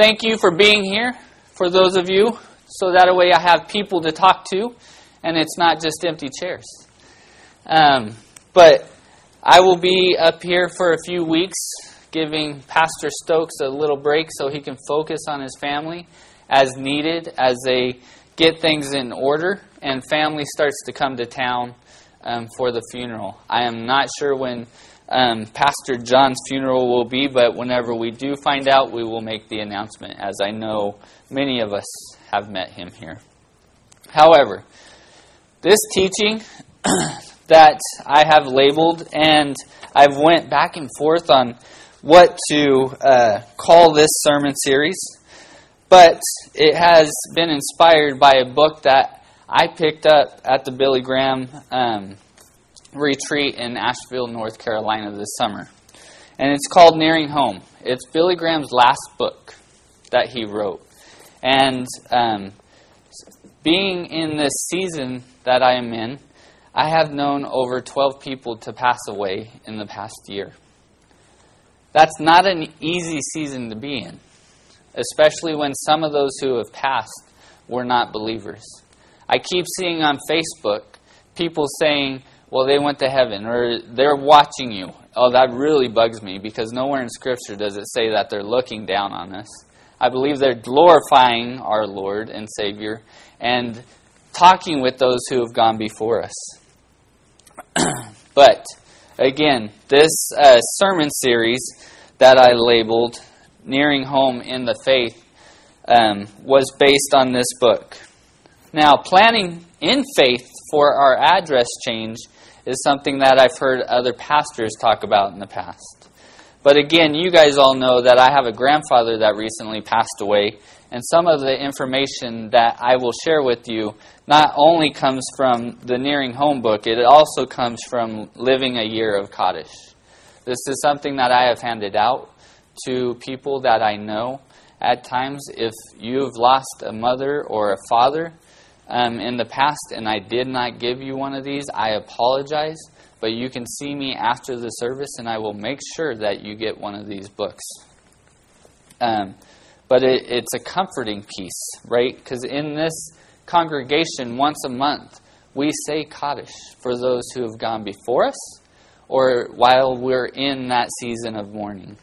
thank you for being here, for those of you, so that way I have people to talk to, and it's not just empty chairs. Um, but I will be up here for a few weeks, giving Pastor Stokes a little break so he can focus on his family as needed as they get things in order and family starts to come to town um, for the funeral. I am not sure when um, Pastor John's funeral will be, but whenever we do find out, we will make the announcement, as I know many of us have met him here. However, this teaching that I have labeled, and I've went back and forth on what to uh, call this sermon series, but it has been inspired by a book that I picked up at the Billy Graham um, retreat in Asheville, North Carolina this summer. And it's called Nearing Home. It's Billy Graham's last book that he wrote. And um, being in this season that I am in, I have known over 12 people to pass away in the past year. That's not an easy season to be in, especially when some of those who have passed were not believers. I keep seeing on Facebook people saying, well, they went to heaven, or they're watching you. Oh, that really bugs me because nowhere in Scripture does it say that they're looking down on us. I believe they're glorifying our Lord and Savior and talking with those who have gone before us. but, again, this uh, sermon series that I labeled Nearing Home in the Faith um, was based on this book. Now, planning in faith for our address change is something that I've heard other pastors talk about in the past. But again, you guys all know that I have a grandfather that recently passed away, and some of the information that I will share with you not only comes from the Nearing Home book, it also comes from Living a Year of Kaddish. This is something that I have handed out to people that I know. At times, if you've lost a mother or a father, um, in the past and I did not give you one of these, I apologize. But you can see me after the service and I will make sure that you get one of these books. Um, but it, it's a comforting piece, right? Because in this congregation, once a month, we say Kaddish for those who have gone before us or while we're in that season of mourning.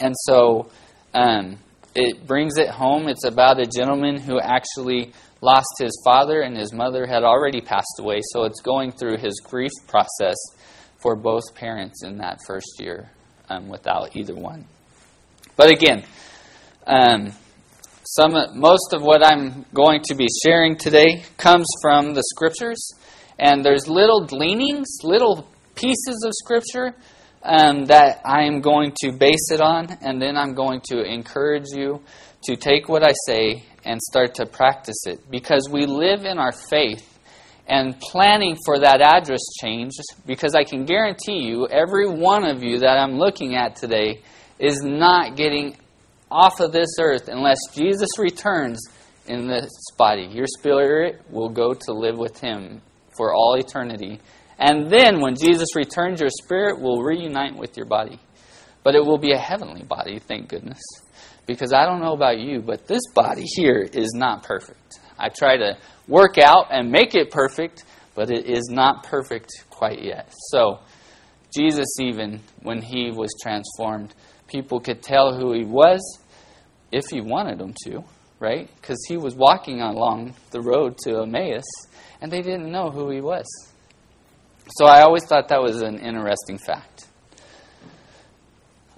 And so um, it brings it home. It's about a gentleman who actually lost his father and his mother had already passed away, so it's going through his grief process for both parents in that first year um, without either one. But again, um, some most of what I'm going to be sharing today comes from the scriptures, and there's little gleanings, little pieces of scripture um, that I am going to base it on, and then I'm going to encourage you to take what I say and start to practice it because we live in our faith and planning for that address change because I can guarantee you, every one of you that I'm looking at today is not getting off of this earth unless Jesus returns in this body. Your spirit will go to live with Him for all eternity. And then when Jesus returns, your spirit will reunite with your body. But it will be a heavenly body, thank goodness. Because I don't know about you, but this body here is not perfect. I try to work out and make it perfect, but it is not perfect quite yet. So, Jesus, even when he was transformed, people could tell who he was if he wanted them to, right? Because he was walking along the road to Emmaus, and they didn't know who he was. So I always thought that was an interesting fact.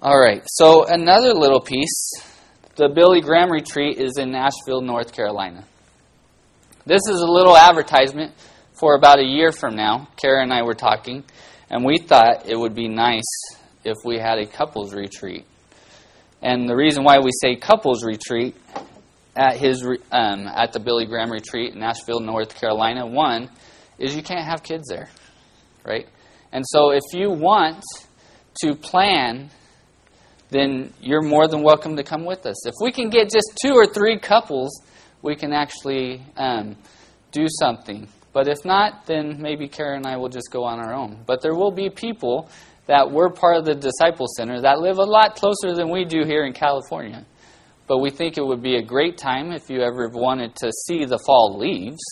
All right, so another little piece the Billy Graham retreat is in Asheville, North Carolina. This is a little advertisement for about a year from now. Kara and I were talking, and we thought it would be nice if we had a couples retreat. And the reason why we say couples retreat at his um, at the Billy Graham retreat in Asheville, North Carolina, one is you can't have kids there, right? And so if you want to plan then you're more than welcome to come with us. If we can get just two or three couples, we can actually um, do something. But if not, then maybe Kara and I will just go on our own. But there will be people that were part of the Disciple Center that live a lot closer than we do here in California. but we think it would be a great time if you ever wanted to see the fall leaves.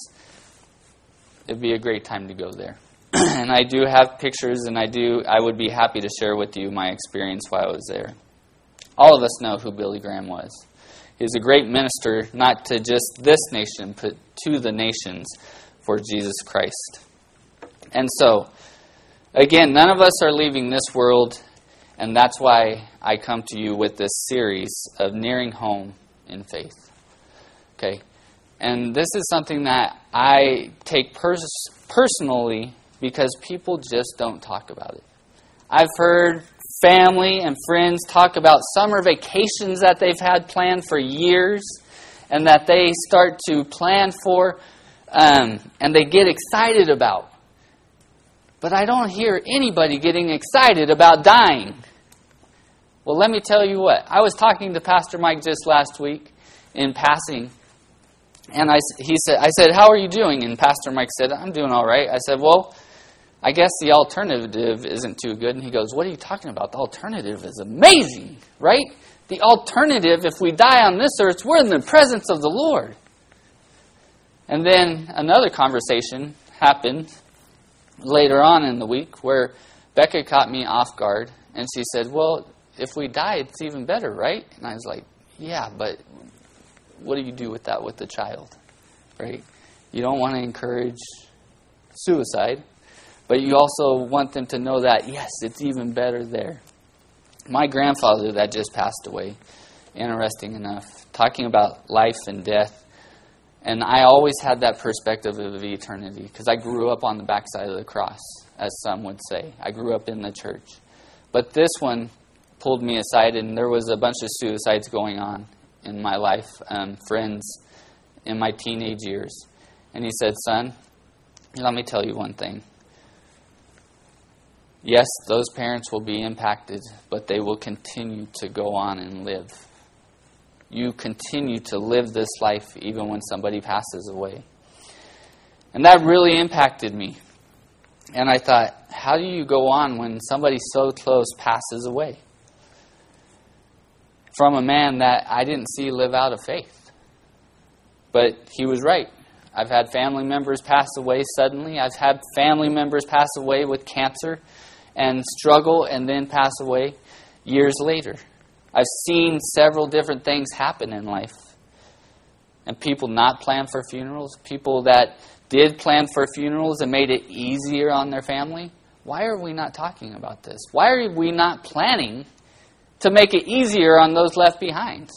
It'd be a great time to go there. and I do have pictures, and I do. I would be happy to share with you my experience while I was there. All of us know who Billy Graham was. He was a great minister, not to just this nation, but to the nations for Jesus Christ. And so, again, none of us are leaving this world, and that's why I come to you with this series of nearing home in faith. Okay? And this is something that I take pers- personally because people just don't talk about it. I've heard family and friends talk about summer vacations that they've had planned for years and that they start to plan for um, and they get excited about. But I don't hear anybody getting excited about dying. Well, let me tell you what. I was talking to Pastor Mike just last week in passing, and I, he said, I said, How are you doing? And Pastor Mike said, I'm doing all right. I said, Well, I guess the alternative isn't too good. And he goes, What are you talking about? The alternative is amazing, right? The alternative, if we die on this earth, we're in the presence of the Lord. And then another conversation happened later on in the week where Becca caught me off guard and she said, Well, if we die, it's even better, right? And I was like, Yeah, but what do you do with that with the child, right? You don't want to encourage suicide. But you also want them to know that, yes, it's even better there. My grandfather, that just passed away, interesting enough, talking about life and death. And I always had that perspective of eternity because I grew up on the backside of the cross, as some would say. I grew up in the church. But this one pulled me aside, and there was a bunch of suicides going on in my life, um, friends in my teenage years. And he said, Son, let me tell you one thing. Yes, those parents will be impacted, but they will continue to go on and live. You continue to live this life even when somebody passes away. And that really impacted me. And I thought, how do you go on when somebody so close passes away? From a man that I didn't see live out of faith. But he was right. I've had family members pass away suddenly. I've had family members pass away with cancer and struggle and then pass away years later. I've seen several different things happen in life. And people not plan for funerals, people that did plan for funerals and made it easier on their family. Why are we not talking about this? Why are we not planning to make it easier on those left behind?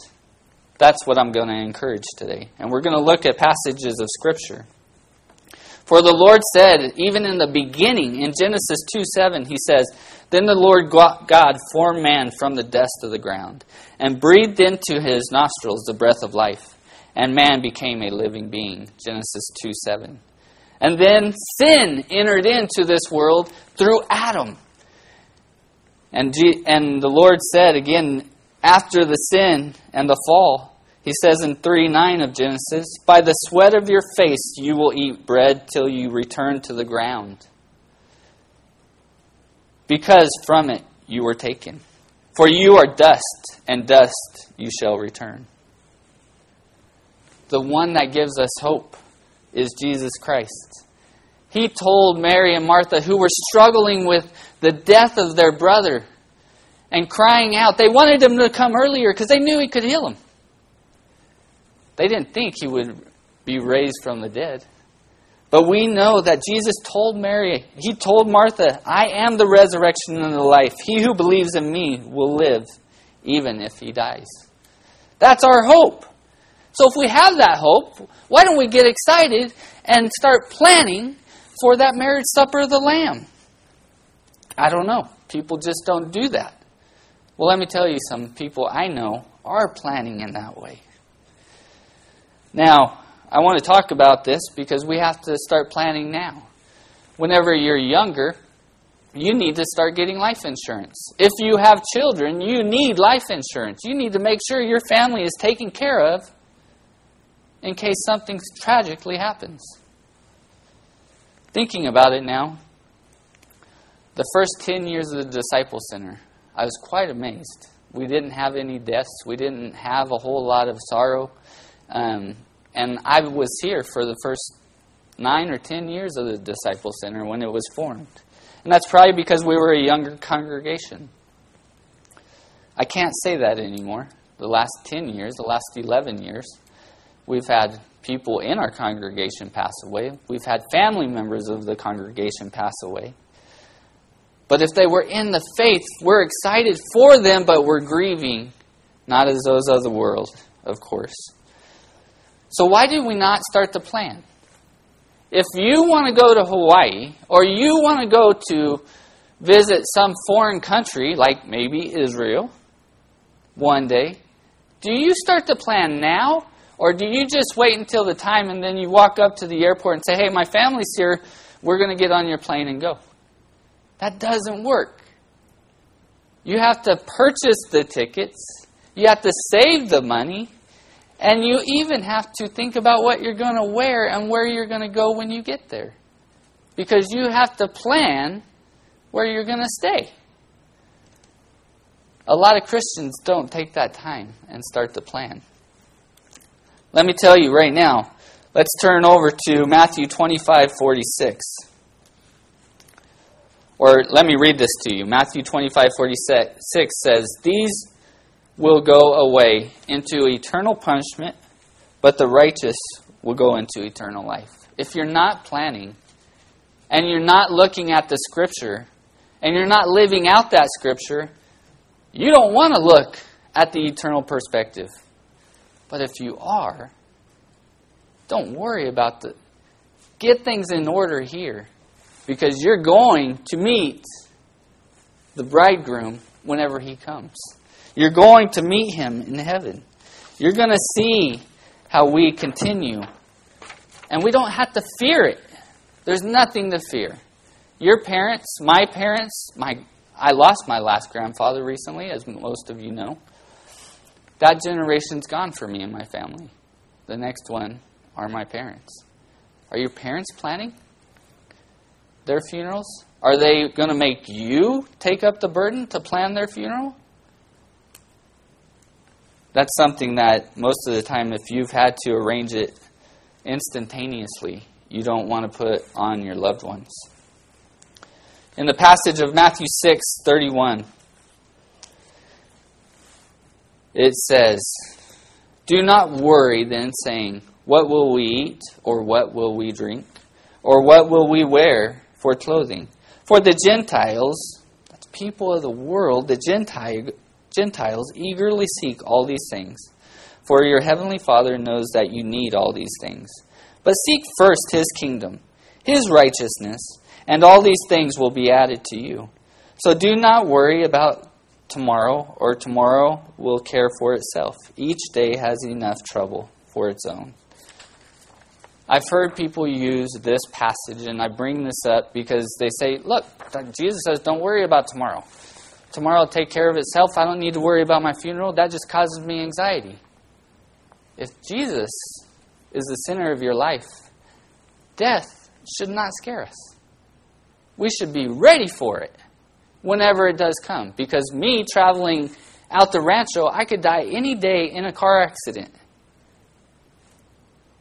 That's what I'm going to encourage today. And we're going to look at passages of Scripture. For the Lord said, even in the beginning, in Genesis 2 7, he says, Then the Lord God formed man from the dust of the ground, and breathed into his nostrils the breath of life, and man became a living being. Genesis 2 7. And then sin entered into this world through Adam. And, G- and the Lord said again, after the sin and the fall, he says in 3 9 of Genesis, By the sweat of your face you will eat bread till you return to the ground, because from it you were taken. For you are dust, and dust you shall return. The one that gives us hope is Jesus Christ. He told Mary and Martha, who were struggling with the death of their brother and crying out, they wanted him to come earlier because they knew he could heal them. They didn't think he would be raised from the dead. But we know that Jesus told Mary, he told Martha, I am the resurrection and the life. He who believes in me will live even if he dies. That's our hope. So if we have that hope, why don't we get excited and start planning for that marriage supper of the Lamb? I don't know. People just don't do that. Well, let me tell you, some people I know are planning in that way. Now, I want to talk about this because we have to start planning now. Whenever you're younger, you need to start getting life insurance. If you have children, you need life insurance. You need to make sure your family is taken care of in case something tragically happens. Thinking about it now, the first 10 years of the Disciple Center, I was quite amazed We didn't have any deaths. We didn't have a whole lot of sorrow. Um, and I was here for the first nine or ten years of the Disciple Center when it was formed. And that's probably because we were a younger congregation. I can't say that anymore. The last 10 years, the last 11 years, we've had people in our congregation pass away. We've had family members of the congregation pass away. But if they were in the faith, we're excited for them, but we're grieving, not as those of the world, of course. So, why did we not start the plan? If you want to go to Hawaii, or you want to go to visit some foreign country, like maybe Israel, one day, do you start the plan now? Or do you just wait until the time and then you walk up to the airport and say, hey, my family's here, we're going to get on your plane and go? That doesn't work. You have to purchase the tickets, you have to save the money, and you even have to think about what you're going to wear and where you're going to go when you get there. Because you have to plan where you're going to stay. A lot of Christians don't take that time and start to plan. Let me tell you right now, let's turn over to Matthew 25 46. Or let me read this to you. Matthew 25 46 says, These will go away into eternal punishment, but the righteous will go into eternal life. If you're not planning, and you're not looking at the Scripture, and you're not living out that Scripture, you don't want to look at the eternal perspective. But if you are, don't worry about the. Get things in order here because you're going to meet the bridegroom whenever he comes. You're going to meet him in heaven. You're going to see how we continue. And we don't have to fear it. There's nothing to fear. Your parents, my parents, my I lost my last grandfather recently, as most of you know. That generation's gone for me and my family. The next one are my parents. Are your parents planning their funerals? Are they going to make you take up the burden to plan their funeral? That's something that most of the time, if you've had to arrange it instantaneously, you don't want to put on your loved ones in the passage of Matthew 6 31. It says, Do not worry then, saying, What will we eat, or what will we drink, or what will we wear for clothing? For the Gentiles, that's people of the world, the Gentile, Gentiles eagerly seek all these things. For your heavenly Father knows that you need all these things. But seek first his kingdom, his righteousness and all these things will be added to you. So do not worry about tomorrow, or tomorrow will care for itself. Each day has enough trouble for its own. I've heard people use this passage, and I bring this up because they say, Look, Jesus says, don't worry about tomorrow. Tomorrow will take care of itself. I don't need to worry about my funeral. That just causes me anxiety. If Jesus is the center of your life, death should not scare us we should be ready for it whenever it does come. Because me traveling out the rancho, I could die any day in a car accident.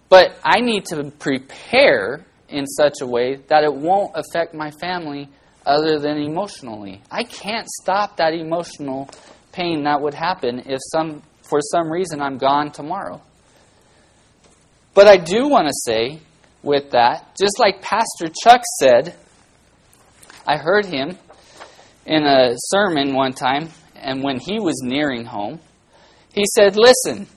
But I need to prepare in such a way that it won't affect my family other than emotionally. I can't stop that emotional pain that would happen if some for some reason I'm gone tomorrow. But I do want to say with that, just like Pastor Chuck said, I heard him in a sermon one time, and when he was nearing home, he said, Listen,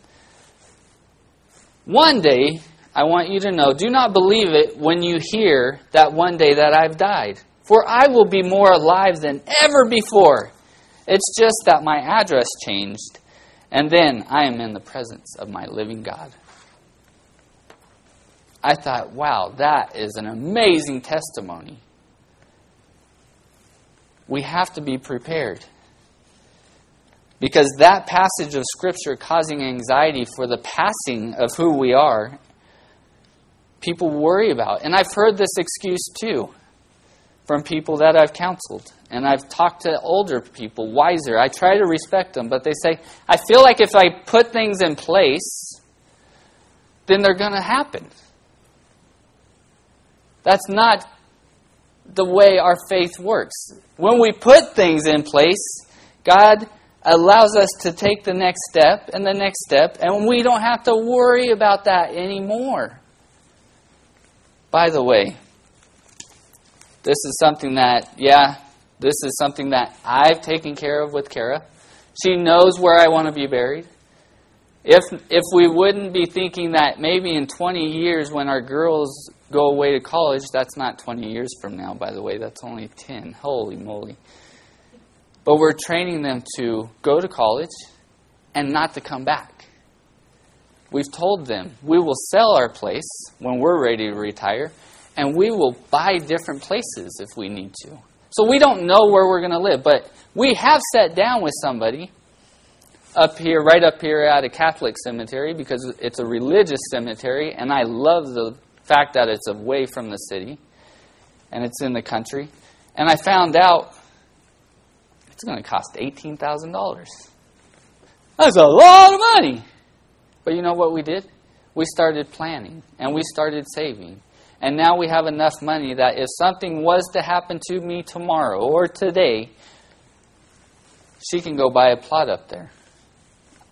one day, I want you to know, do not believe it when you hear that one day that I've died, for I will be more alive than ever before. It's just that my address changed, and then I am in the presence of my living God. I thought, wow, that is an amazing testimony we have to be prepared. Because that passage of Scripture causing anxiety for the passing of who we are, people worry about. And I've heard this excuse too from people that I've counseled. And I've talked to older people, wiser. I try to respect them, but they say, I feel like if I put things in place, then they're going to happen. That's not the way our faith works. When we put things in place, God allows us to take the next step and the next step, and we don't have to worry about that anymore. By the way, this is something that, yeah, this is something that I've taken care of with Kara. She knows where I want to be buried. If, if we wouldn't be thinking that maybe in 20 years when our girls go away to college, that's not 20 years from now, by the way, that's only 10. Holy moly. But we're training them to go to college and not to come back. We've told them we will sell our place when we're ready to retire, and we will buy different places if we need to. So we don't know where we're going to live, but we have sat down with somebody up here, right up here at a Catholic cemetery because it's a religious cemetery, and I love the fact that it's away from the city and it's in the country. And I found out it's going to cost $18,000. That's a lot of money. But you know what we did? We started planning and we started saving. And now we have enough money that if something was to happen to me tomorrow or today, she can go buy a plot up there.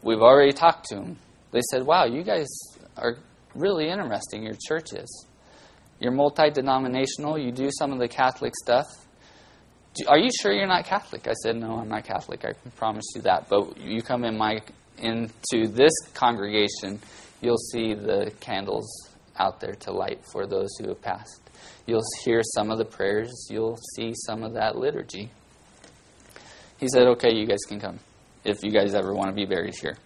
We've already talked to them. They said, Wow, you guys are really interesting, your church is. You're multi denominational, you do some of the Catholic stuff. Are you sure you're not Catholic? I said, No, I'm not Catholic. I can promise you that. But you come in my into this congregation, you'll see the candles out there to light for those who have passed. You'll hear some of the prayers, you'll see some of that liturgy. He said, Okay, you guys can come if you guys ever want to be buried here.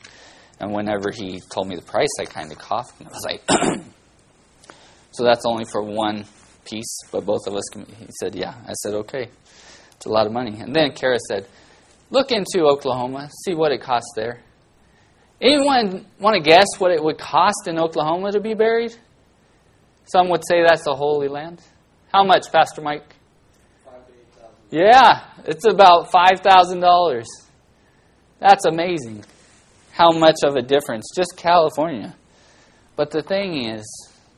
And whenever he told me the price, I kind of coughed and I was like, So that's only for one piece, but both of us can. He said, Yeah. I said, Okay. It's a lot of money. And then Kara said, Look into Oklahoma, see what it costs there. Anyone want to guess what it would cost in Oklahoma to be buried? Some would say that's the Holy Land. How much, Pastor Mike? Yeah, it's about $5,000. That's amazing. How much of a difference. Just California. But the thing is,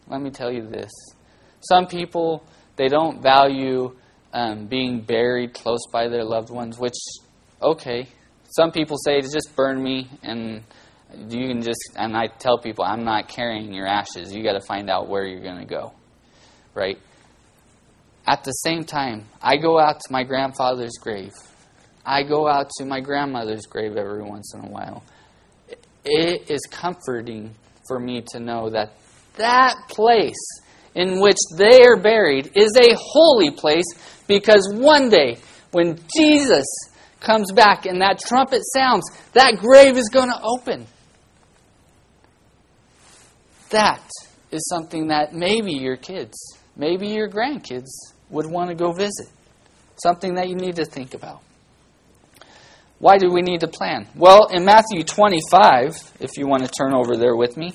let me tell you this. Some people, they don't value um, being buried close by their loved ones, which, okay. Some people say, just burn me and you can just, and I tell people, I'm not carrying your ashes. You got to find out where you're going to go. Right? At the same time, I go out to my grandfather's grave. I go out to my grandmother's grave every once in a while. It is comforting for me to know that that place in which they are buried is a holy place because one day when Jesus comes back and that trumpet sounds, that grave is going to open. That is something that maybe your kids, maybe your grandkids would want to go visit. Something that you need to think about. Why do we need to plan? Well, in Matthew 25, if you want to turn over there with me,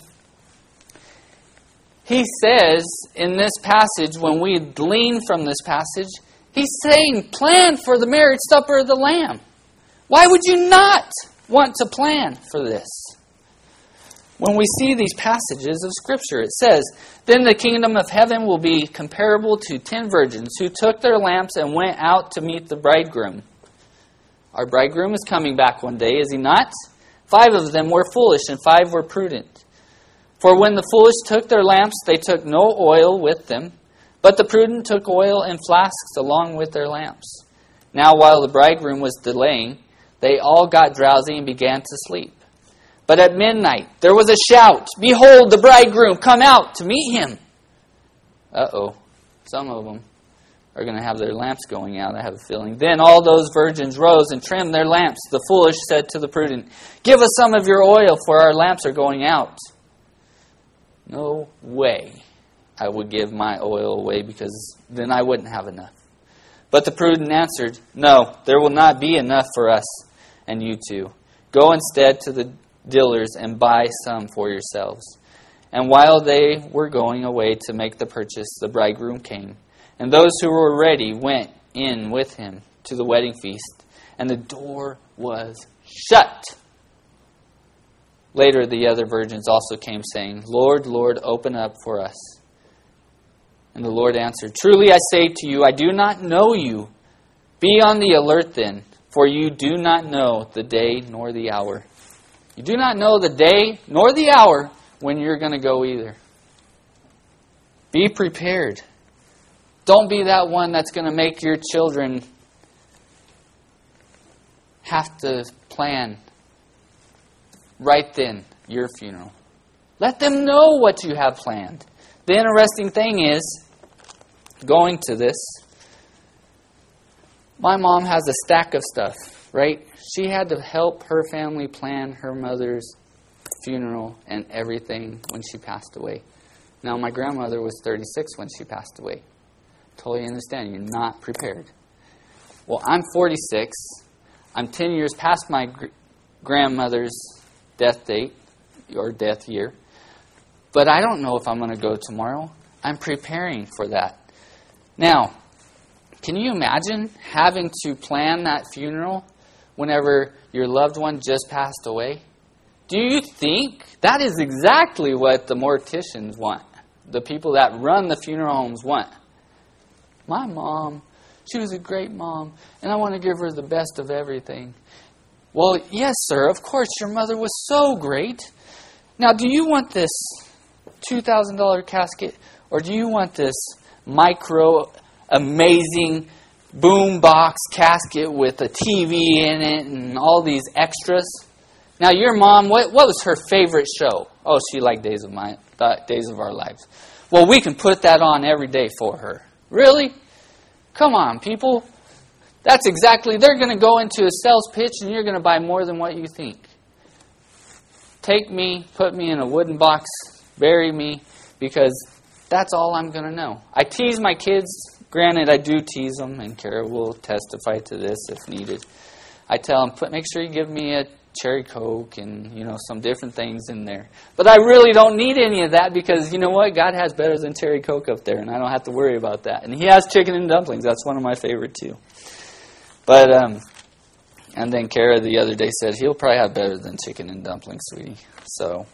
he says in this passage, when we glean from this passage, he's saying, plan for the marriage supper of the Lamb. Why would you not want to plan for this? When we see these passages of Scripture, it says, Then the kingdom of heaven will be comparable to ten virgins who took their lamps and went out to meet the bridegroom. Our bridegroom is coming back one day, is he not? Five of them were foolish, and five were prudent. For when the foolish took their lamps, they took no oil with them, but the prudent took oil in flasks along with their lamps. Now, while the bridegroom was delaying, they all got drowsy and began to sleep. But at midnight there was a shout Behold, the bridegroom, come out to meet him. Uh oh. Some of them are going to have their lamps going out, I have a feeling. Then all those virgins rose and trimmed their lamps. The foolish said to the prudent, Give us some of your oil, for our lamps are going out. No way I would give my oil away, because then I wouldn't have enough. But the prudent answered, No, there will not be enough for us and you too. Go instead to the dealers and buy some for yourselves. And while they were going away to make the purchase, the bridegroom came, And those who were ready went in with him to the wedding feast, and the door was shut. Later, the other virgins also came, saying, Lord, Lord, open up for us. And the Lord answered, Truly I say to you, I do not know you. Be on the alert then, for you do not know the day nor the hour. You do not know the day nor the hour when you're going to go either. Be prepared. Don't be that one that's going to make your children have to plan right then your funeral. Let them know what you have planned. The interesting thing is, going to this, my mom has a stack of stuff, right? She had to help her family plan her mother's funeral and everything when she passed away. Now, my grandmother was 36 when she passed away. Totally understand. You're not prepared. Well, I'm 46. I'm 10 years past my gr- grandmother's death date or death year. But I don't know if I'm going to go tomorrow. I'm preparing for that. Now, can you imagine having to plan that funeral whenever your loved one just passed away? Do you think that is exactly what the morticians want? The people that run the funeral homes want. My mom, she was a great mom, and I want to give her the best of everything. Well, yes, sir, of course, your mother was so great. Now, do you want this $2,000 casket, or do you want this micro, amazing boom box casket with a TV in it and all these extras? Now, your mom, what, what was her favorite show? Oh, she liked Days of My Days of Our Lives. Well, we can put that on every day for her. Really? Come on, people. That's exactly, they're going to go into a sales pitch and you're going to buy more than what you think. Take me, put me in a wooden box, bury me, because that's all I'm going to know. I tease my kids. Granted, I do tease them, and Kara will testify to this if needed. I tell them, put, make sure you give me a cherry coke and you know some different things in there. But I really don't need any of that because you know what? God has better than cherry coke up there, and I don't have to worry about that. And He has chicken and dumplings. That's one of my favorite too. But um, and then Kara the other day said he'll probably have better than chicken and dumplings, sweetie. So.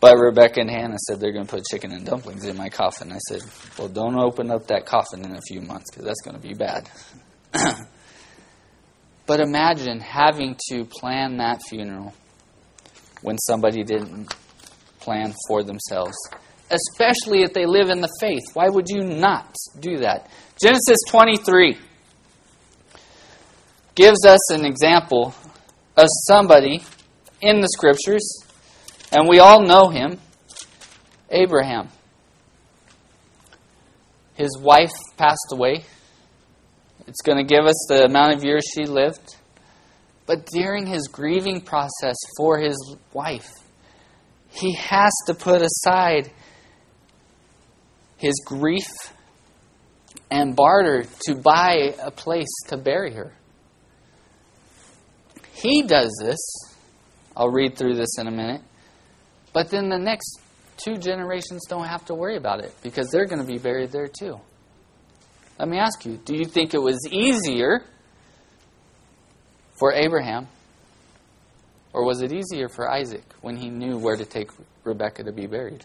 But Rebecca and Hannah said they're going to put chicken and dumplings in my coffin. I said, well, don't open up that coffin in a few months because that's going to be bad. but imagine having to plan that funeral when somebody didn't plan for themselves, especially if they live in the faith. Why would you not do that? Genesis 23 gives us an example of somebody in the scriptures and we all know him Abraham. His wife passed away. It's going to give us the amount of years she lived. But during his grieving process for his wife, he has to put aside his grief and barter to buy a place to bury her. He does this. I'll read through this in a minute. But then the next two generations don't have to worry about it because they're going to be buried there too. Let me ask you do you think it was easier for Abraham or was it easier for Isaac when he knew where to take Rebekah to be buried?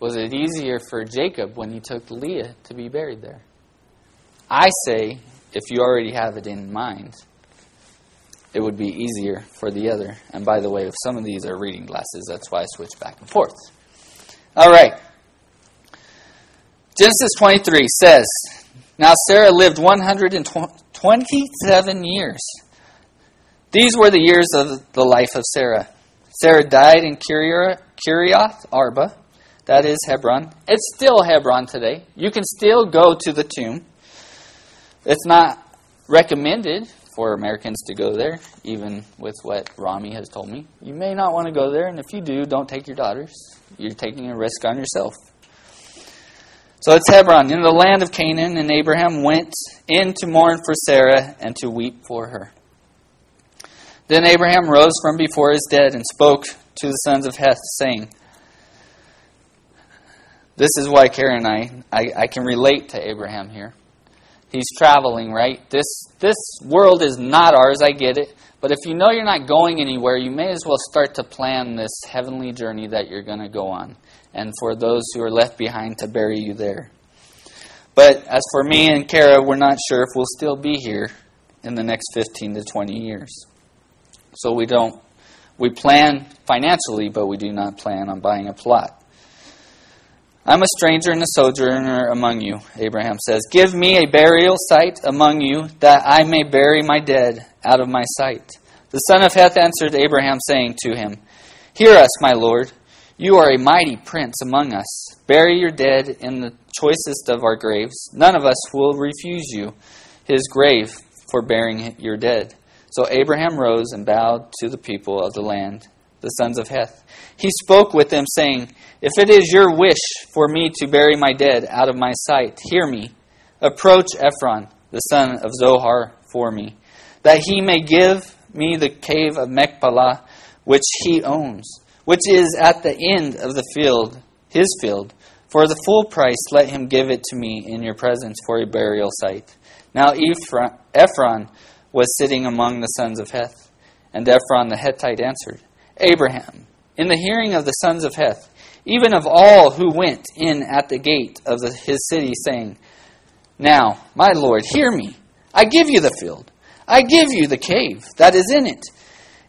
Was it easier for Jacob when he took Leah to be buried there? I say, if you already have it in mind, it would be easier for the other. And by the way, if some of these are reading glasses, that's why I switch back and forth. All right. Genesis 23 says, Now Sarah lived 127 years. These were the years of the life of Sarah. Sarah died in Kiriath Arba, that is Hebron. It's still Hebron today. You can still go to the tomb. It's not recommended for Americans to go there, even with what Rami has told me. You may not want to go there, and if you do, don't take your daughters. You're taking a risk on yourself. So it's Hebron, in the land of Canaan, and Abraham went in to mourn for Sarah and to weep for her. Then Abraham rose from before his dead and spoke to the sons of Heth, saying, This is why Karen and I, I, I can relate to Abraham here. He's traveling, right? This, this world is not ours, I get it. But if you know you're not going anywhere, you may as well start to plan this heavenly journey that you're going to go on. And for those who are left behind, to bury you there. But as for me and Kara, we're not sure if we'll still be here in the next 15 to 20 years. So we don't, we plan financially, but we do not plan on buying a plot. I'm a stranger and a sojourner among you, Abraham says. Give me a burial site among you, that I may bury my dead out of my sight. The son of Heth answered Abraham, saying to him, Hear us, my lord. You are a mighty prince among us. Bury your dead in the choicest of our graves. None of us will refuse you his grave for burying your dead. So Abraham rose and bowed to the people of the land, the sons of Heth. He spoke with them, saying, If it is your wish for me to bury my dead out of my sight, hear me. Approach Ephron, the son of Zohar, for me, that he may give me the cave of Machpelah, which he owns which is at the end of the field, his field. For the full price, let him give it to me in your presence for a burial site. Now Ephron was sitting among the sons of Heth, and Ephron the Hittite answered, Abraham, in the hearing of the sons of Heth, even of all who went in at the gate of the, his city, saying, Now, my Lord, hear me. I give you the field. I give you the cave that is in it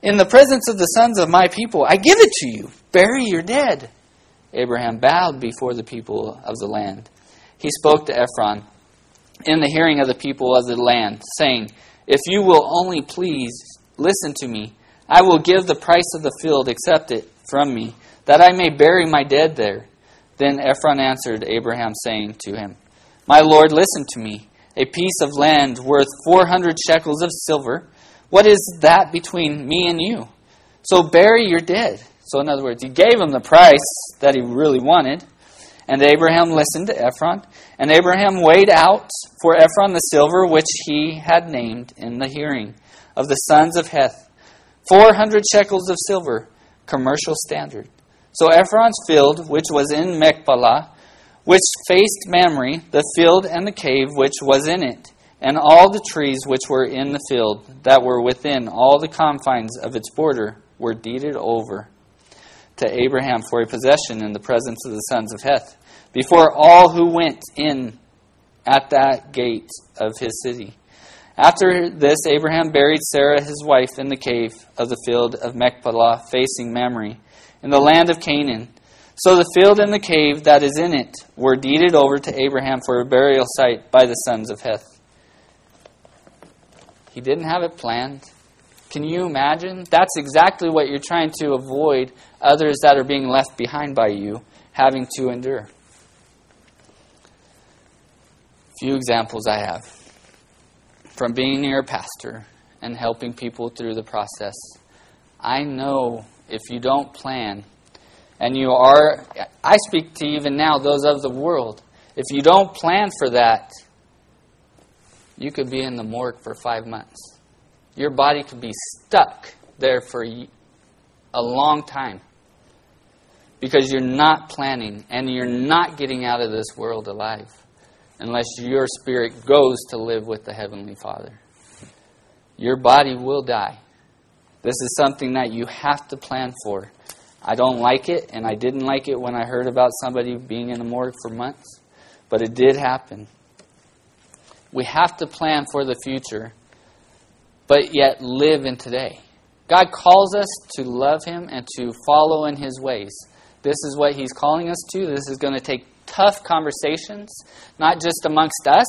in the presence of the sons of my people, I give it to you. Bury your dead. Abraham bowed before the people of the land. He spoke to Ephron in the hearing of the people of the land, saying, If you will only please listen to me, I will give the price of the field, accept it from me, that I may bury my dead there. Then Ephron answered Abraham, saying to him, My Lord, listen to me. A piece of land worth four hundred shekels of silver what is that between me and you? So bury your dead. So, in other words, he gave him the price that he really wanted. And Abraham listened to Ephron. And Abraham weighed out for Ephron the silver which he had named in the hearing of the sons of Heth 400 shekels of silver, commercial standard. So Ephron's field, which was in Machpelah, which faced Mamre, the field and the cave which was in it, and all the trees which were in the field that were within all the confines of its border were deeded over to Abraham for a possession in the presence of the sons of Heth, before all who went in at that gate of his city. After this, Abraham buried Sarah his wife in the cave of the field of Machpelah, facing Mamre, in the land of Canaan. So the field and the cave that is in it were deeded over to Abraham for a burial site by the sons of Heth. He didn't have it planned. Can you imagine? That's exactly what you're trying to avoid others that are being left behind by you having to endure. Few examples I have from being near a pastor and helping people through the process. I know if you don't plan, and you are, I speak to even now those of the world, if you don't plan for that, you could be in the morgue for five months. Your body could be stuck there for a long time because you're not planning and you're not getting out of this world alive unless your spirit goes to live with the Heavenly Father. Your body will die. This is something that you have to plan for. I don't like it, and I didn't like it when I heard about somebody being in the morgue for months, but it did happen. We have to plan for the future, but yet live in today. God calls us to love Him and to follow in His ways. This is what He's calling us to. This is going to take tough conversations, not just amongst us,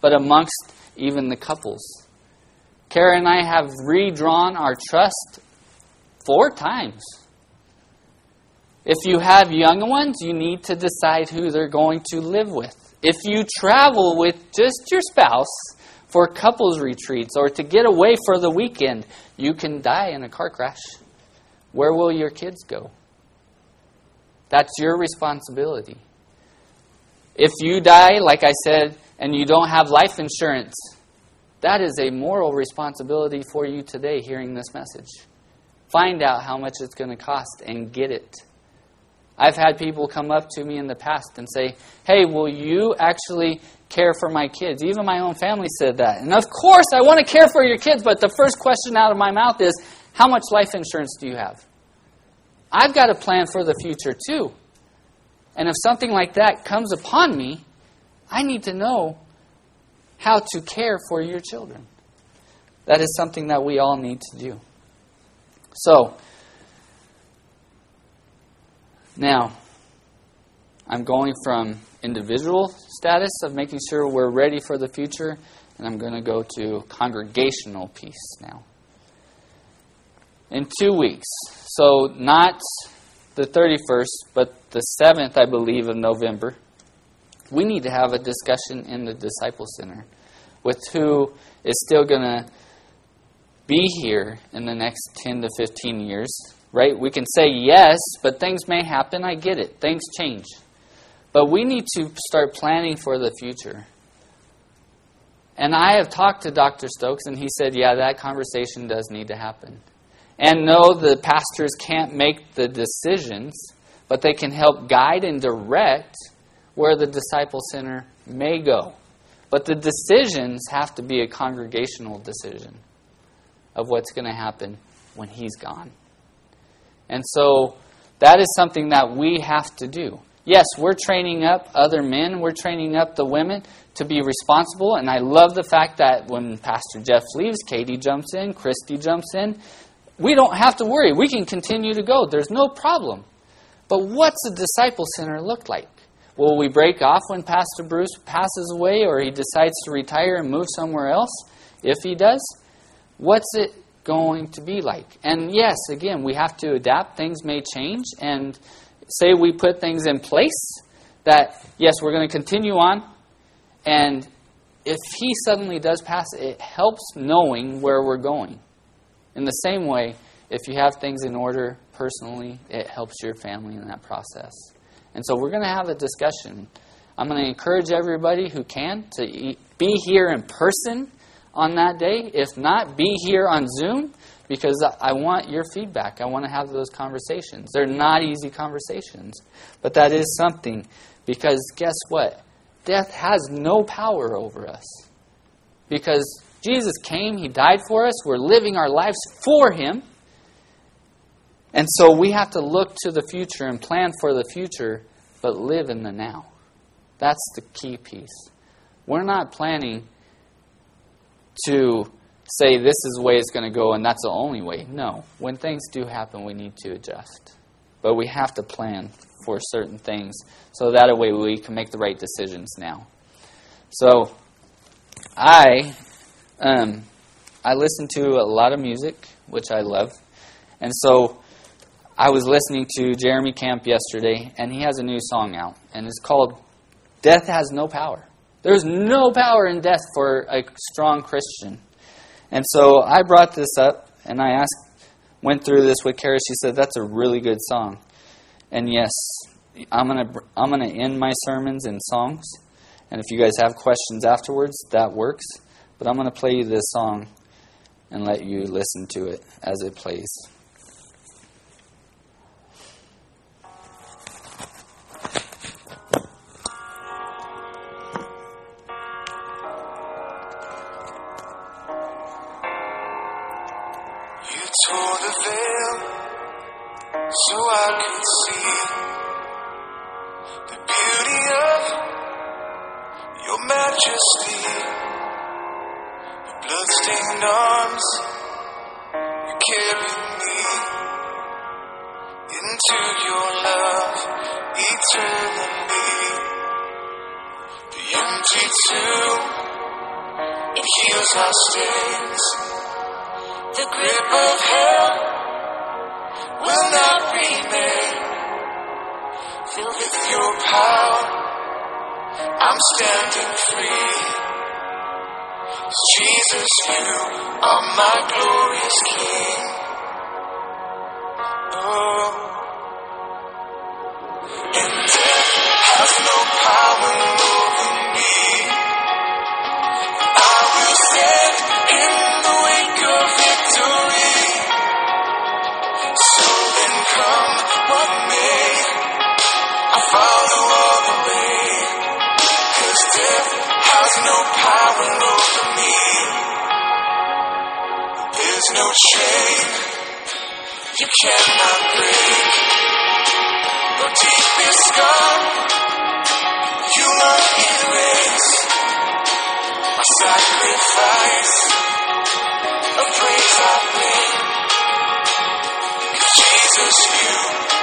but amongst even the couples. Kara and I have redrawn our trust four times. If you have young ones, you need to decide who they're going to live with. If you travel with just your spouse for couples retreats or to get away for the weekend, you can die in a car crash. Where will your kids go? That's your responsibility. If you die, like I said, and you don't have life insurance, that is a moral responsibility for you today hearing this message. Find out how much it's going to cost and get it. I've had people come up to me in the past and say, Hey, will you actually care for my kids? Even my own family said that. And of course, I want to care for your kids, but the first question out of my mouth is, How much life insurance do you have? I've got a plan for the future too. And if something like that comes upon me, I need to know how to care for your children. That is something that we all need to do. So, now, I'm going from individual status of making sure we're ready for the future, and I'm going to go to congregational piece now. In two weeks, so not the 31st, but the 7th, I believe, of November, we need to have a discussion in the Disciple Center with who is still going to be here in the next 10 to 15 years, right? We can say yes, but things may happen. I get it. Things change. But we need to start planning for the future. And I have talked to Dr. Stokes, and he said, yeah, that conversation does need to happen. And no, the pastors can't make the decisions, but they can help guide and direct where the disciple center may go. But the decisions have to be a congregational decision of what's going to happen when he's gone. And so that is something that we have to do. Yes, we're training up other men, we're training up the women to be responsible. And I love the fact that when Pastor Jeff leaves, Katie jumps in, Christy jumps in. We don't have to worry. We can continue to go. There's no problem. But what's a disciple center look like? Will we break off when Pastor Bruce passes away or he decides to retire and move somewhere else? If he does, what's it going to be like? And yes, again, we have to adapt. Things may change. And say we put things in place that, yes, we're going to continue on. And if he suddenly does pass, it helps knowing where we're going. In the same way, if you have things in order personally, it helps your family in that process. And so we're going to have a discussion. I'm going to encourage everybody who can to be here in person on that day. If not, be here on Zoom because I want your feedback. I want to have those conversations. They're not easy conversations, but that is something because guess what? Death has no power over us. Because Jesus came, He died for us, we're living our lives for Him. And so we have to look to the future and plan for the future, but live in the now. That's the key piece. We're not planning to say this is the way it's going to go and that's the only way. No. When things do happen, we need to adjust. But we have to plan for certain things so that way we can make the right decisions now. So I um, I listen to a lot of music, which I love. And so I was listening to Jeremy Camp yesterday, and he has a new song out, and it's called Death Has No Power. There's no power in death for a strong Christian. And so I brought this up, and I asked, went through this with Kara. She said, That's a really good song. And yes, I'm going to I'm going to end my sermons in songs. And if you guys have questions afterwards, that works. But I'm going to play you this song and let you listen to it as it plays. grip of hell will not remain. Filled with your power, I'm standing free. Jesus, you are my glorious King. Oh. And no power over me. There's no chain you cannot break. No deepest scar you won't erase. My sacrifice, a praise I bring. Jesus, you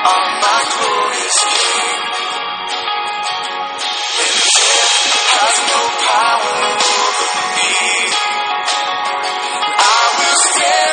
are my glorious King. Has no power over me. I will stand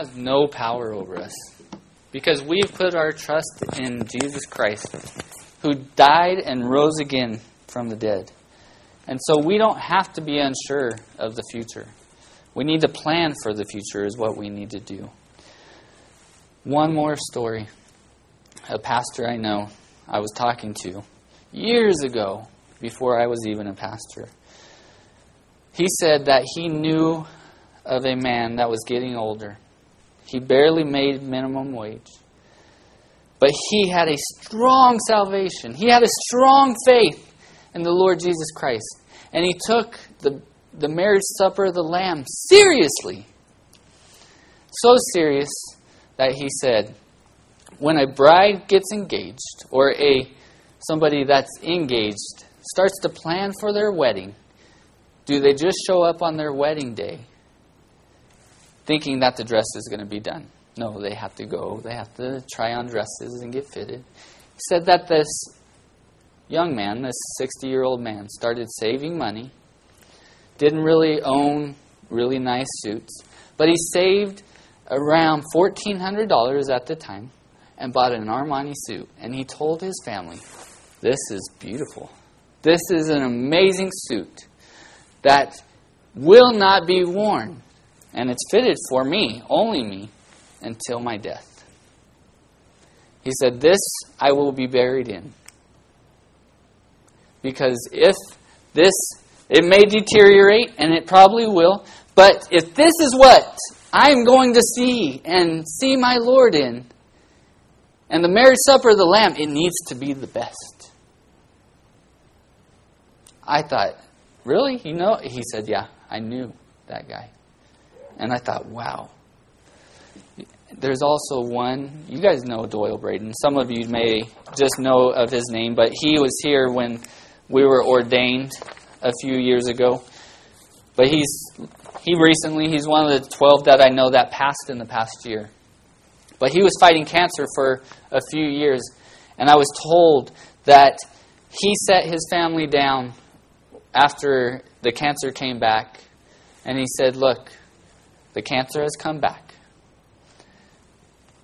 has no power over us because we've put our trust in Jesus Christ, who died and rose again from the dead. And so we don't have to be unsure of the future. We need to plan for the future, is what we need to do. One more story. A pastor I know I was talking to years ago, before I was even a pastor. He said that he knew of a man that was getting older. He barely made minimum wage. But he had a strong salvation. He had a strong faith in the Lord Jesus Christ. And he took the, the marriage supper of the Lamb seriously. So serious that he said, when a bride gets engaged, or a somebody that's engaged starts to plan for their wedding, do they just show up on their wedding day thinking that the dress is going to be done? No, they have to go. They have to try on dresses and get fitted. He said that this young man, this 60 year old man, started saving money, didn't really own really nice suits, but he saved around $1,400 at the time and bought an Armani suit. And he told his family, This is beautiful. This is an amazing suit that will not be worn. And it's fitted for me, only me, until my death. He said, This I will be buried in. Because if this, it may deteriorate, and it probably will, but if this is what I'm going to see and see my Lord in, and the marriage supper of the Lamb, it needs to be the best. I thought, really? You know? He said, yeah, I knew that guy. And I thought, wow. There's also one, you guys know Doyle Braden. Some of you may just know of his name, but he was here when we were ordained a few years ago. But he's he recently he's one of the 12 that I know that passed in the past year. But he was fighting cancer for a few years, and I was told that he set his family down after the cancer came back, and he said, "Look, the cancer has come back.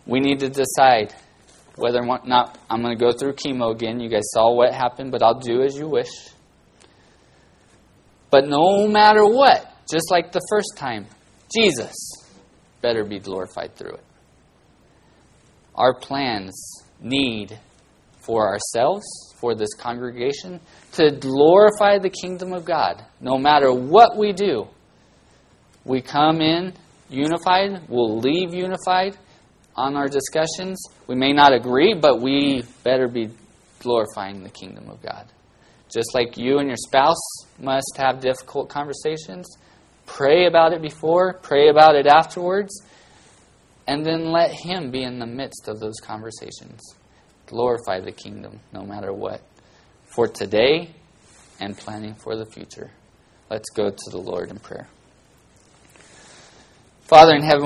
We need to decide whether or not I'm going to go through chemo again. You guys saw what happened, but I'll do as you wish. But no matter what, just like the first time, Jesus better be glorified through it. Our plans need for ourselves, for this congregation, to glorify the kingdom of God. No matter what we do, we come in unified, we'll leave unified on our discussions. We may not agree, but we better be glorifying the kingdom of God. Just like you and your spouse must have difficult conversations, pray about it before, pray about it afterwards, and then let Him be in the midst of those conversations. Glorify the kingdom no matter what. For today and planning for the future. Let's go to the Lord in prayer. Father in heaven,